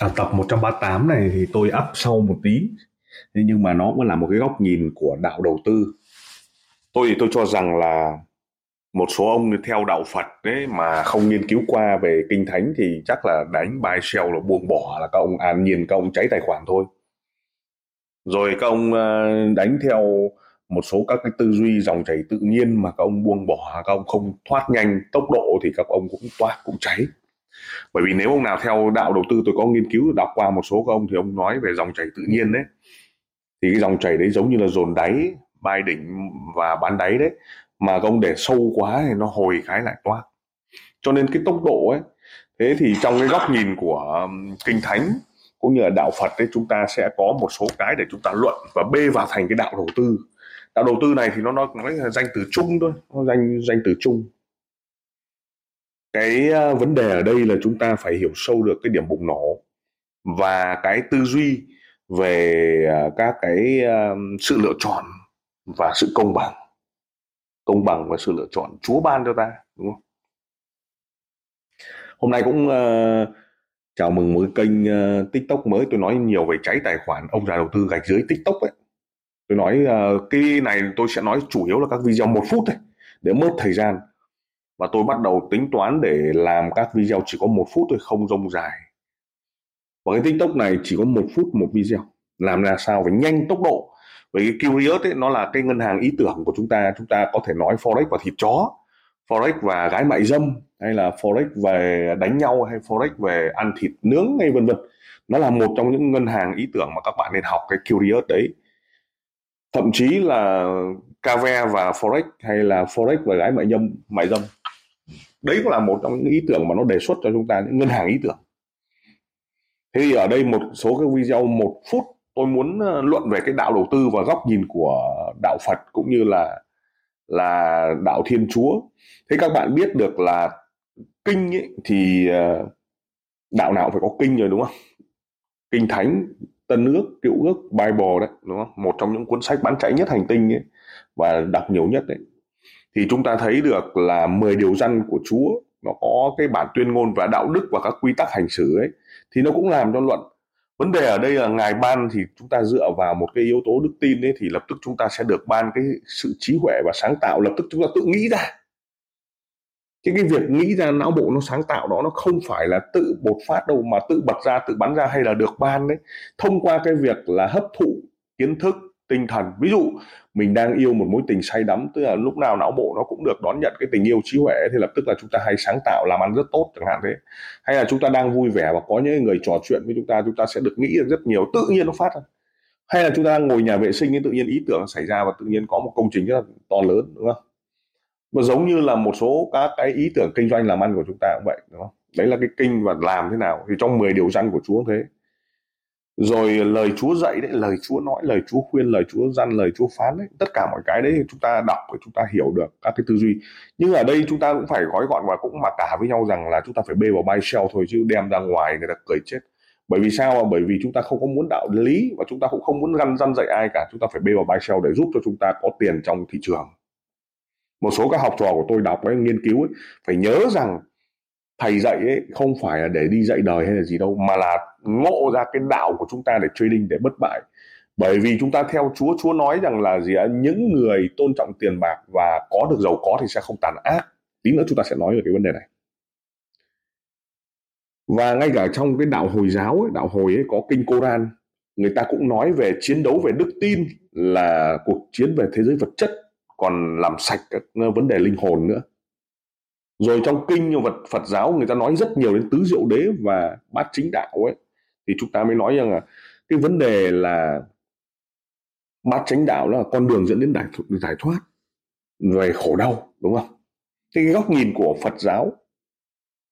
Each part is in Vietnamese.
À, tập 138 này thì tôi up sau một tí. Nhưng mà nó cũng là một cái góc nhìn của đạo đầu tư. Tôi thì tôi cho rằng là một số ông theo đạo Phật đấy mà không nghiên cứu qua về kinh thánh thì chắc là đánh bài sell là buông bỏ là các ông an nhiên các ông cháy tài khoản thôi. Rồi các ông ờ, đánh theo một số các cái tư duy dòng chảy tự nhiên mà các ông buông bỏ các ông không thoát nhanh tốc độ thì các ông cũng toát cũng cháy bởi vì nếu ông nào theo đạo đầu tư tôi có nghiên cứu đọc qua một số các ông thì ông nói về dòng chảy tự nhiên đấy. Thì cái dòng chảy đấy giống như là dồn đáy bay đỉnh và bán đáy đấy mà ông để sâu quá thì nó hồi khái lại toát cho nên cái tốc độ ấy thế thì trong cái góc nhìn của kinh thánh cũng như là đạo Phật ấy chúng ta sẽ có một số cái để chúng ta luận và bê vào thành cái đạo đầu tư. Đạo đầu tư này thì nó nói, nói là danh từ chung thôi nó danh danh từ chung cái ờ, vấn đề ở đây là chúng ta phải hiểu sâu được cái điểm bùng nổ và cái tư duy về ờ, các cái sự lựa chọn và sự công bằng. Công bằng và sự lựa chọn Chúa ban cho ta đúng không? Hôm nay cũng uh, chào mừng một cái kênh uh, tiktok mới. Tôi nói nhiều về cháy tài khoản ông già đầu tư gạch dưới tiktok ấy. Tôi nói uh, cái này tôi sẽ nói chủ yếu là các video một phút thôi để mất thời gian và tôi bắt đầu tính toán để làm các video chỉ có một phút thôi, không rông dài. Và cái tiktok này chỉ có một phút, một video. Làm ra sao phải nhanh tốc độ? Bởi cái Curious ấy, nó là cái ngân hàng ý tưởng của chúng ta. Chúng ta có thể nói forex và thịt chó. Forex và gái mại dâm, hay là forex về đánh nhau, hay forex về ăn thịt nướng, hay vân vân. Nó là một trong những ngân hàng ý tưởng mà các bạn nên học cái Curious đấy. Thậm chí là Cave và forex, hay là forex và gái mại dâm mại dâm đấy cũng là một trong những ý tưởng mà nó đề xuất cho chúng ta những ngân hàng ý tưởng. Thế thì ở đây một số cái video một phút tôi muốn ờ, luận về cái đạo đầu tư và góc nhìn của đạo Phật cũng như là là đạo Thiên Chúa. Thế các bạn biết được là kinh ấy, thì ờ, đạo nào phải có kinh rồi đúng không? Kinh thánh tân ước cựu ước bible đấy đúng không? Một trong những cuốn sách bán chạy nhất hành tinh ấy và đọc nhiều nhất đấy thì chúng ta thấy được là 10 điều răn của Chúa, nó có cái bản tuyên ngôn và đạo đức và các quy tắc hành xử ấy, thì nó cũng làm cho luận. Vấn đề ở đây là ngài ban thì chúng ta dựa vào một cái yếu tố đức tin ấy, thì lập tức chúng ta sẽ được ban cái sự trí huệ và sáng tạo, lập tức chúng ta tự nghĩ ra. Cái cái việc nghĩ ra não bộ nó sáng tạo đó, nó không phải là tự bột phát đâu, mà tự bật ra, tự bắn ra hay là được ban đấy. Thông qua cái việc là hấp thụ kiến thức tinh thần. Ví dụ, mình đang yêu một mối tình say đắm, tức là lúc nào não bộ nó cũng được đón nhận cái tình yêu trí huệ thì lập tức là chúng ta hay sáng tạo, làm ăn rất tốt, chẳng hạn thế. Hay là chúng ta đang vui vẻ và có những người trò chuyện với chúng ta chúng ta sẽ được nghĩ được rất nhiều, tự nhiên nó phát ra. Hay là chúng ta đang ngồi nhà vệ sinh thì tự nhiên ý tưởng xảy ra và tự nhiên có một công trình rất là to lớn, đúng không? Mà giống như là một số các cái ý tưởng kinh doanh làm ăn của chúng ta cũng vậy, đúng không? Đấy là cái kinh và làm thế nào, thì trong 10 điều răn của Chúa thế rồi ờ, lời Chúa dạy đấy lời Chúa nói lời Chúa khuyên lời Chúa răn, lời Chúa phán đấy tất cả mọi cái đấy chúng ta đọc và chúng ta hiểu được các cái tư duy. Nhưng ở đây chúng ta cũng phải gói gọn và cũng mặc cả với nhau rằng là chúng ta phải bê vào buy sell thôi chứ đem ra ngoài người ta cười chết. Bởi vì sao? Bởi vì chúng ta không có muốn đạo lý và chúng ta cũng không muốn găn răn dạy ai cả. Chúng ta phải bê vào buy sell để giúp cho chúng ta có tiền trong thị trường. Một số các học trò của tôi đọc ấy nghiên cứu ấy, phải nhớ rằng thầy dạy ấy không phải là để đi dạy đời hay là gì đâu mà là ngộ ra cái đạo của chúng ta để trading để bất bại. Bởi vì chúng ta theo Chúa Chúa nói rằng là gì ạ? Những người tôn trọng tiền bạc và có được giàu có thì sẽ không tàn ác. Tí nữa chúng ta sẽ nói về cái vấn đề này. Và ngay cả trong cái đạo hồi giáo ấy, đạo hồi ấy có kinh Koran người ta cũng nói về chiến đấu về đức tin là cuộc chiến về thế giới vật chất còn làm sạch các vấn đề linh hồn nữa rồi trong kinh vật Phật giáo người ta nói rất nhiều đến tứ diệu đế và bát chính đạo ấy thì chúng ta mới nói rằng là cái vấn đề là bát chánh đạo là con đường dẫn đến giải, giải thoát về khổ đau đúng không? Cái góc nhìn của Phật giáo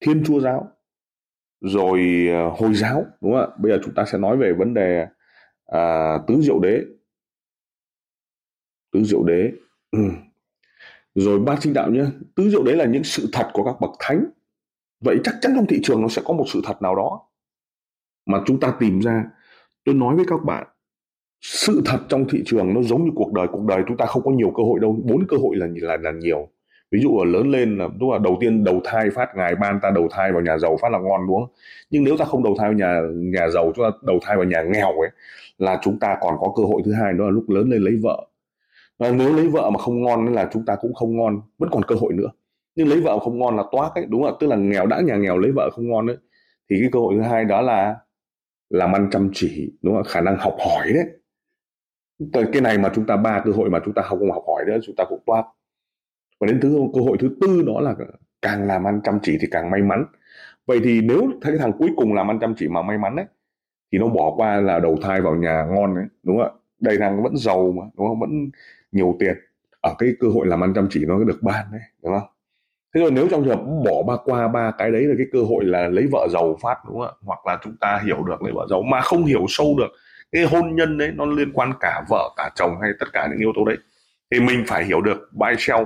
Thiên Chúa giáo rồi ờ, Hồi giáo đúng không ạ? Bây giờ chúng ta sẽ nói về vấn đề à, tứ diệu đế. Tứ diệu đế ừ rồi ba sinh đạo nhé tứ diệu đấy là những sự thật của các bậc thánh. Vậy chắc chắn trong thị trường nó sẽ có một sự thật nào đó mà chúng ta tìm ra. Tôi nói với các bạn, sự thật trong thị trường nó giống như cuộc đời. Cuộc đời chúng ta không có nhiều cơ hội đâu, bốn cơ hội là là là nhiều. Ví dụ là lớn lên là, đúng là đầu tiên đầu thai phát ngài, ban ta đầu thai vào nhà giàu phát là ngon, đúng không? Nhưng nếu ta không đầu thai vào nhà nhà giàu, chúng ta đầu thai vào nhà nghèo ấy, là chúng ta còn có cơ hội. Thứ hai đó là lúc lớn lên lấy vợ và nếu lấy vợ mà không ngon là chúng ta cũng không ngon, vẫn còn cơ hội nữa. Nhưng lấy vợ không ngon là toát ấy, đúng không tức là nghèo, đã nhà nghèo lấy vợ không ngon đấy thì cái cơ hội thứ hai đó là, làm ăn chăm chỉ, đúng không khả năng học hỏi đấy. Cái này mà chúng ta, ba cơ hội mà chúng ta không học hỏi nữa chúng ta cũng toát và đến thứ, cơ hội thứ tư đó là càng làm ăn chăm chỉ thì càng may mắn. Vậy thì nếu thấy cái thằng cuối cùng làm ăn chăm chỉ mà may mắn đấy thì nó bỏ qua là đầu thai vào nhà ngon đấy đúng không ạ? Đây thằng vẫn giàu mà đúng không? Vẫn nhiều tiền. Ở cái cơ hội làm ăn chăm chỉ nó được ban đấy đúng không? Thế rồi nếu trong trường hợp bỏ ba qua ba cái đấy là cái cơ hội là lấy vợ giàu phát đúng không ạ? Hoặc là chúng ta hiểu được lấy vợ giàu mà không hiểu sâu được cái hôn nhân đấy nó liên quan cả vợ cả chồng hay tất cả những yếu tố đấy thì mình phải hiểu được buy sell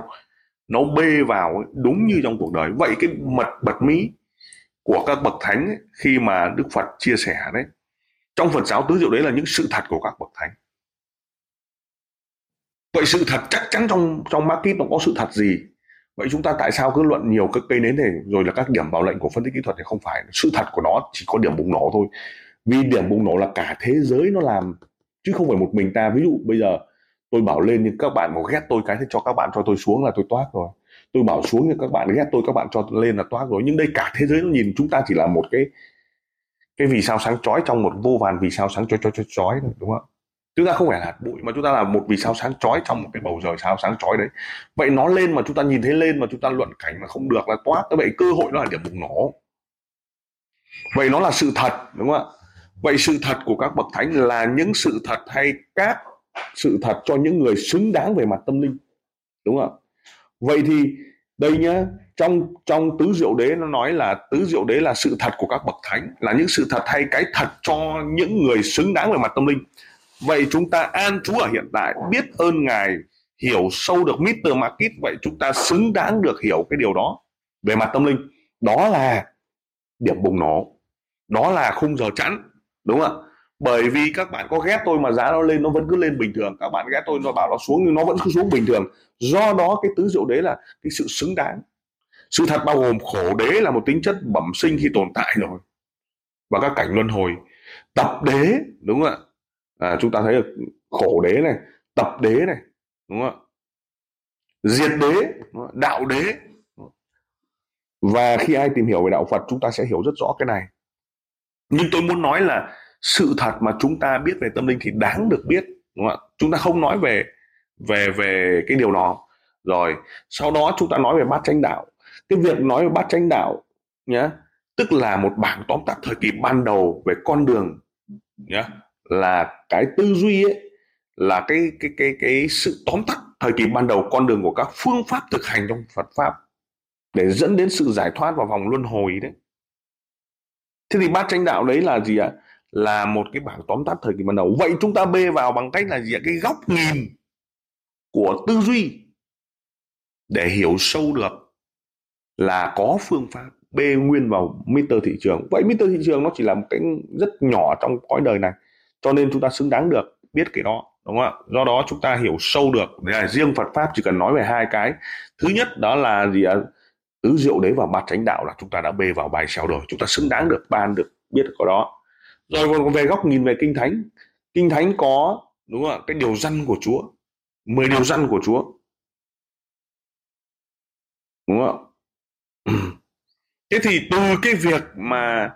nó bê vào đúng như trong cuộc đời. Vậy cái mật bật mí của các bậc thánh ấy, khi mà đức phật chia sẻ đấy trong phật giáo tứ diệu đấy là những sự thật của các bậc thánh vậy sự thật chắc chắn trong trong market nó có sự thật gì? Vậy chúng ta tại sao cứ luận nhiều các cây nến này rồi là các điểm bảo lệnh của phân tích kỹ thuật thì không phải. Sự thật của nó chỉ có điểm bùng nổ thôi. Vì điểm bùng nổ là cả thế giới nó làm, chứ không phải một mình ta. Ví dụ bây giờ, tôi bảo lên nhưng các bạn mà ghét tôi cái thì cho các bạn cho tôi xuống là tôi toát rồi. Tôi bảo xuống nhưng các bạn ghét tôi, các bạn cho tôi lên là toát rồi. Nhưng đây cả thế giới nó nhìn chúng ta chỉ là một cái cái vì sao sáng chói trong một vô vàn vì sao sáng chói chói chói chói, đúng không chúng ta không phải là hạt bụi mà chúng ta là một vì sao sáng chói trong một cái bầu trời sao sáng chói đấy. Vậy nó lên mà chúng ta nhìn thấy lên mà chúng ta luận cảnh mà không được là toát vậy cơ hội nó là điểm bùng nổ. Vậy nó là sự thật, đúng không ạ? Vậy sự thật của các bậc thánh là những sự thật hay các sự thật cho những người xứng đáng về mặt tâm linh, đúng không ạ? Vậy thì đây nhá, trong trong tứ diệu đế nó nói là tứ diệu đế là sự thật của các bậc thánh, là những sự thật hay cái thật cho những người xứng đáng về mặt tâm linh vậy chúng ta an trú ở hiện tại, biết ơn ngài, hiểu sâu được Mr. Market vậy chúng ta xứng đáng được hiểu cái điều đó. Về mặt tâm linh, đó là điểm bùng nổ. Đó là khung giờ chẵn, đúng không ạ? Bởi vì các bạn có ghét tôi mà giá nó lên, nó vẫn cứ lên bình thường. Các bạn ghét tôi, nó bảo nó xuống nhưng nó vẫn cứ xuống bình thường. Do đó cái tứ diệu đế là cái sự xứng đáng. Sự thật bao gồm khổ đế là một tính chất bẩm sinh khi tồn tại rồi. Và các cảnh luân hồi, tập đế, đúng không ạ? À, chúng ta thấy được khổ đế này tập đế này đúng không ạ? Diệt đế đạo đế. Và khi ai tìm hiểu về đạo phật chúng ta sẽ hiểu rất rõ cái này. Nhưng tôi muốn nói là sự thật mà chúng ta biết về tâm linh thì đáng được biết đúng không ạ? Chúng ta không nói về về về cái điều đó. Rồi sau đó chúng ta nói về bát chánh đạo. Cái việc nói về bát chánh đạo nhé tức là một bảng tóm tắt thời kỳ ban đầu về con đường nhé là cái tư duy ấy, là cái cái cái cái sự tóm tắt thời kỳ ban đầu con đường của các phương pháp thực hành trong Phật pháp để dẫn đến sự giải thoát vào vòng luân hồi đấy. Thế thì bát chánh đạo đấy là gì ạ? Là một cái bảng tóm tắt thời kỳ ban đầu. Vậy chúng ta bê vào bằng cách là gì ạ? Cái góc nhìn của tư duy để hiểu sâu được là có phương pháp bê nguyên vào meter thị trường. Vậy meter thị trường nó chỉ là một cái rất nhỏ trong cõi đời này cho nên chúng ta xứng đáng được biết cái đó, đúng không ạ? Do đó chúng ta hiểu sâu được. Đấy là riêng Phật pháp chỉ cần nói về hai cái. Thứ nhất đó là gì ạ? Tứ diệu đế và bát chánh đạo là chúng ta đã bê vào bài xèo rồi. Chúng ta xứng đáng được ban được biết được có đó. Rồi còn về góc nhìn về kinh thánh. Kinh thánh có, đúng không ạ? Cái điều răn của chúa. 10 điều răn của chúa. Đúng không ạ? Thế thì từ cái việc mà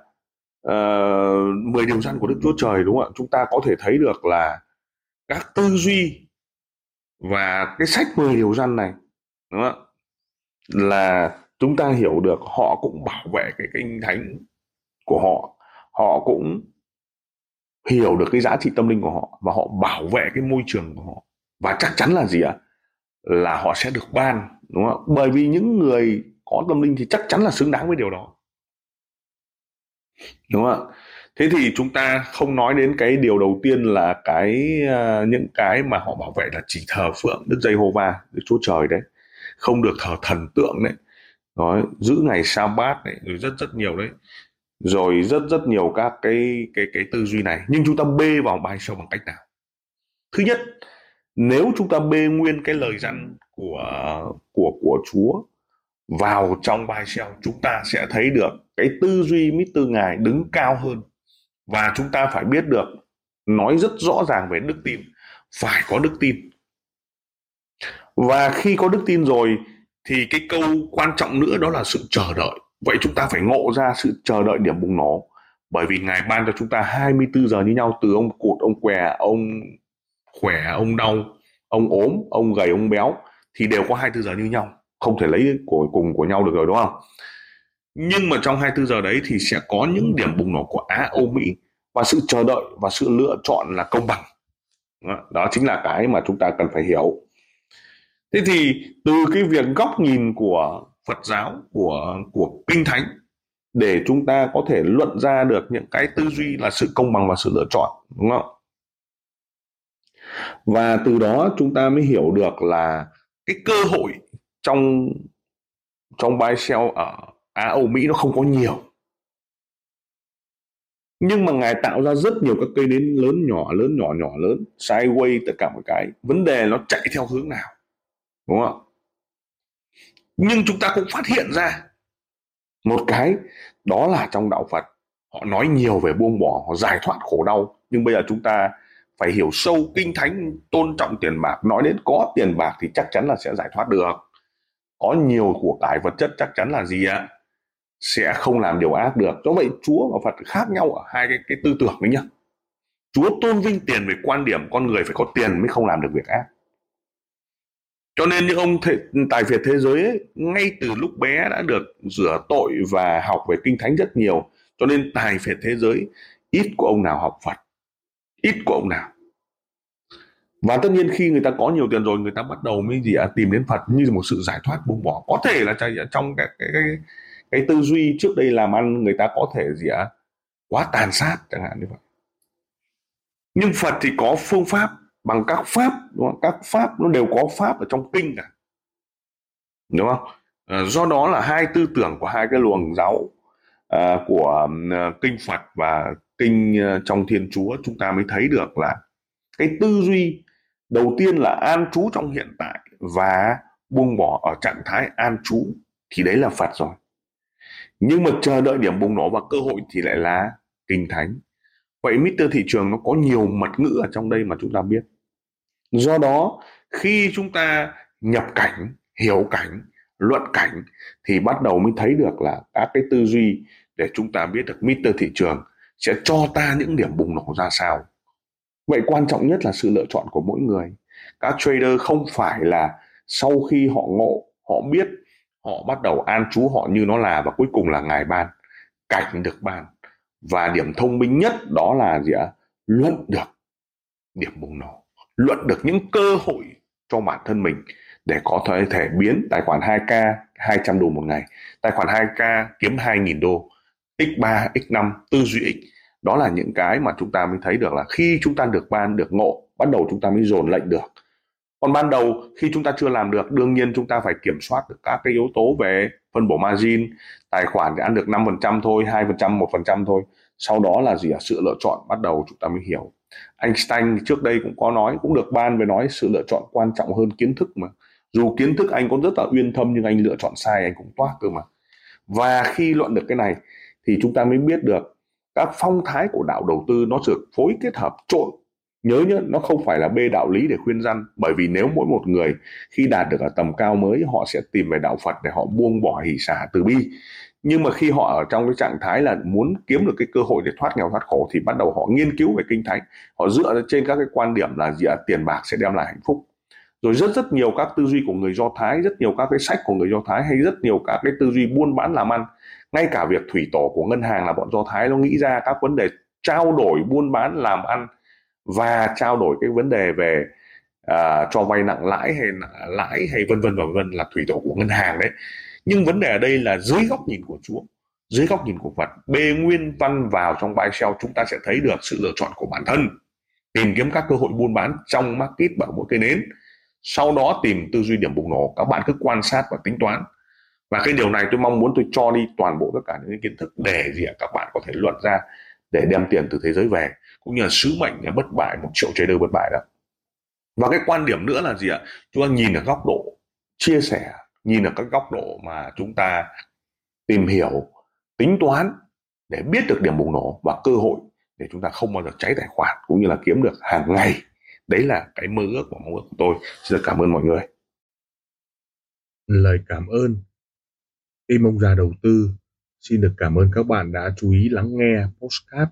uh, 10 điều răn của đức chúa trời đúng không ạ? Chúng ta có thể thấy được là các tư duy và cái sách 10 điều răn này đúng không ạ? Là chúng ta hiểu được họ cũng bảo vệ cái kinh thánh của họ. Họ cũng hiểu được cái giá trị tâm linh của họ và họ bảo vệ cái môi trường của họ. Và chắc chắn là gì ạ? Là họ sẽ được ban đúng không bởi vì những người có tâm linh thì chắc chắn là xứng đáng với điều đó đúng không ạ? Thế thì chúng ta không nói đến cái điều đầu tiên là cái uh, những cái mà họ bảo vệ là chỉ thờ phượng đức giê hô va đức chúa trời đấy không được thờ thần tượng đấy. Nói giữ ngày sa bát này rồi rất rất nhiều đấy. Rồi rất rất nhiều các cái cái cái tư duy này. Nhưng chúng ta bê vào bài sâu bằng cách nào? Thứ nhất nếu chúng ta bê nguyên cái lời dặn của của của Chúa vào trong bài shell chúng ta sẽ thấy được cái tư duy Mr. Ngài đứng cao hơn. Và chúng ta phải biết được, nói rất rõ ràng về đức tin, phải có đức tin. Và khi có đức tin rồi, thì cái câu quan trọng nữa đó là sự chờ đợi. Vậy chúng ta phải ngộ ra sự chờ đợi điểm bùng nổ. Bởi vì ngài ban cho chúng ta 24 giờ như nhau, từ ông cụt, ông què, ông khỏe, ông đau, ông ốm, ông gầy, ông béo, thì đều có 24 giờ như nhau. Không thể lấy của, cùng của nhau được rồi, đúng không? Nhưng mà trong 24 giờ đấy thì sẽ có những điểm bùng nổ của Á Âu Mỹ và sự chờ đợi và sự lựa chọn là công bằng. Đó chính là cái mà chúng ta cần phải hiểu. Thế thì từ cái việc góc nhìn của Phật giáo, của của kinh thánh để chúng ta có thể luận ra được những cái tư duy là sự công bằng và sự lựa chọn, đúng không? Và từ đó chúng ta mới hiểu được là cái cơ hội trong trong buy sell ở Á, Âu Mỹ nó không có nhiều. Nhưng mà ngài tạo ra rất nhiều các cây nến lớn nhỏ lớn nhỏ nhỏ lớn sideways tất cả một cái. Vấn đề nó chạy theo hướng nào, đúng không nhưng chúng ta cũng phát hiện ra một cái, đó là trong đạo Phật, họ nói nhiều về buông bỏ, họ giải thoát khổ đau. Nhưng bây giờ chúng ta phải hiểu sâu, kinh thánh, tôn trọng tiền bạc, nói đến có tiền bạc thì chắc chắn là sẽ giải thoát được. Có nhiều của cải vật chất chắc chắn là gì ạ? Sẽ không làm điều ác được. Do vậy chúa và phật khác nhau ở hai cái, cái tư tưởng đấy nhá. Chúa tôn vinh tiền về quan điểm con người phải có tiền mới không làm được việc ác. Cho nên những ông thể, tài việt thế giới ấy, ngay từ lúc bé đã được rửa tội và học về kinh thánh rất nhiều. Cho nên tài việt thế giới ít của ông nào học phật. Ít của ông nào. Và tất nhiên khi người ta có nhiều tiền rồi người ta bắt đầu mới gì à, tìm đến Phật như một sự giải thoát buông bỏ. Có thể là trong cái cái, cái cái tư duy trước đây làm ăn người ta có thể gì à, quá tàn sát chẳng hạn như vậy. Nhưng Phật thì có phương pháp bằng các pháp đúng không? các pháp nó đều có pháp ở trong kinh cả. Đúng không? À, do đó là hai tư tưởng của hai cái luồng giáo à, của à, kinh Phật và kinh à, trong Thiên Chúa chúng ta mới thấy được là cái tư duy đầu tiên là an trú trong hiện tại và buông bỏ ở trạng thái an trú thì đấy là Phật rồi nhưng mà chờ đợi điểm bùng nổ và cơ hội thì lại là kinh thánh vậy Mr. thị trường nó có nhiều mật ngữ ở trong đây mà chúng ta biết do đó, khi chúng ta nhập cảnh, hiểu cảnh, luận cảnh thì bắt đầu mới thấy được là các cái tư duy để chúng ta biết được Mr. thị trường sẽ cho ta những điểm bùng nổ ra sao vậy quan trọng nhất là sự lựa chọn của mỗi người các trader không phải là sau khi họ ngộ, họ biết họ bắt đầu an trú họ như nó là và cuối cùng là ngài ban, cảnh được ban. Và điểm thông minh nhất đó là gì ạ? Luận được điểm bùng nổ, luận được những cơ hội cho bản thân mình để có thể thể biến tài khoản 2k 200 đô một ngày, tài khoản 2k kiếm 2.000 đô x3 x5 tư duy x. Đó là những cái mà chúng ta mới thấy được là khi chúng ta được ban, được ngộ, bắt đầu chúng ta mới dồn lệnh được còn ban đầu, khi chúng ta chưa làm được, đương nhiên chúng ta phải kiểm soát được các cái yếu tố về phân bổ margin, tài khoản thì ăn được 5% thôi 2% 1% thôi. Sau đó là gì ạ? Sự lựa chọn, bắt đầu chúng ta mới hiểu. Einstein trước đây cũng có nói, cũng được ban về nói sự lựa chọn quan trọng hơn kiến thức mà. Dù kiến thức anh có rất là uyên thâm, nhưng anh lựa chọn sai, anh cũng toát cơ mà. Và khi luận được cái này, thì chúng ta mới biết được các phong thái của đạo đầu tư nó được phối kết hợp trộn nhớ nhớ, nó không phải là bê đạo lý để khuyên răn, bởi vì nếu mỗi một người khi đạt được ở tầm cao mới, họ sẽ tìm về đạo Phật để họ buông bỏ hỷ xả từ bi. Nhưng mà khi họ ở trong cái trạng thái là muốn kiếm được cái cơ hội để thoát nghèo thoát khổ, thì bắt đầu họ nghiên cứu về kinh thánh. Họ dựa trên các cái quan điểm là gì à tiền bạc sẽ đem lại hạnh phúc. Rồi rất rất nhiều các tư duy của người do thái, rất nhiều các cái sách của người do thái hay rất nhiều các cái tư duy buôn bán làm ăn. Ngay cả việc thủy tổ của ngân hàng là bọn do thái nó nghĩ ra các vấn đề trao đổi, buôn bán, làm ăn và trao đổi cái vấn đề về uh, cho vay nặng lãi hay lãi hay vân vân và vân là thủy tổ của ngân hàng đấy. Nhưng vấn đề ở đây là dưới góc nhìn của Chúa dưới góc nhìn của Phật bê nguyên văn vào trong bài xeo chúng ta sẽ thấy được sự lựa chọn của bản thân. Tìm kiếm các cơ hội buôn bán trong market bằng mỗi cây nến sau đó tìm tư duy điểm bùng nổ. Các bạn cứ quan sát và tính toán. Và cái điều này tôi mong muốn tôi cho đi toàn bộ tất cả những kiến thức để gì các bạn có thể luận ra để đem tiền từ thế giới về cũng như là sứ mệnh là bất bại, một triệu trader bất bại đó. Và cái quan điểm nữa là gì ạ? Chúng ta nhìn ở góc độ chia sẻ, nhìn ở các góc độ mà chúng ta tìm hiểu, tính toán để biết được điểm bùng nổ và cơ hội để chúng ta không bao giờ cháy tài khoản cũng như là kiếm được hàng ngày. Đấy là cái mơ ước và mong ước của tôi. Xin cảm ơn mọi người. Lời cảm ơn. Tim ông già đầu tư, xin được cảm ơn các bạn đã chú ý lắng nghe postcard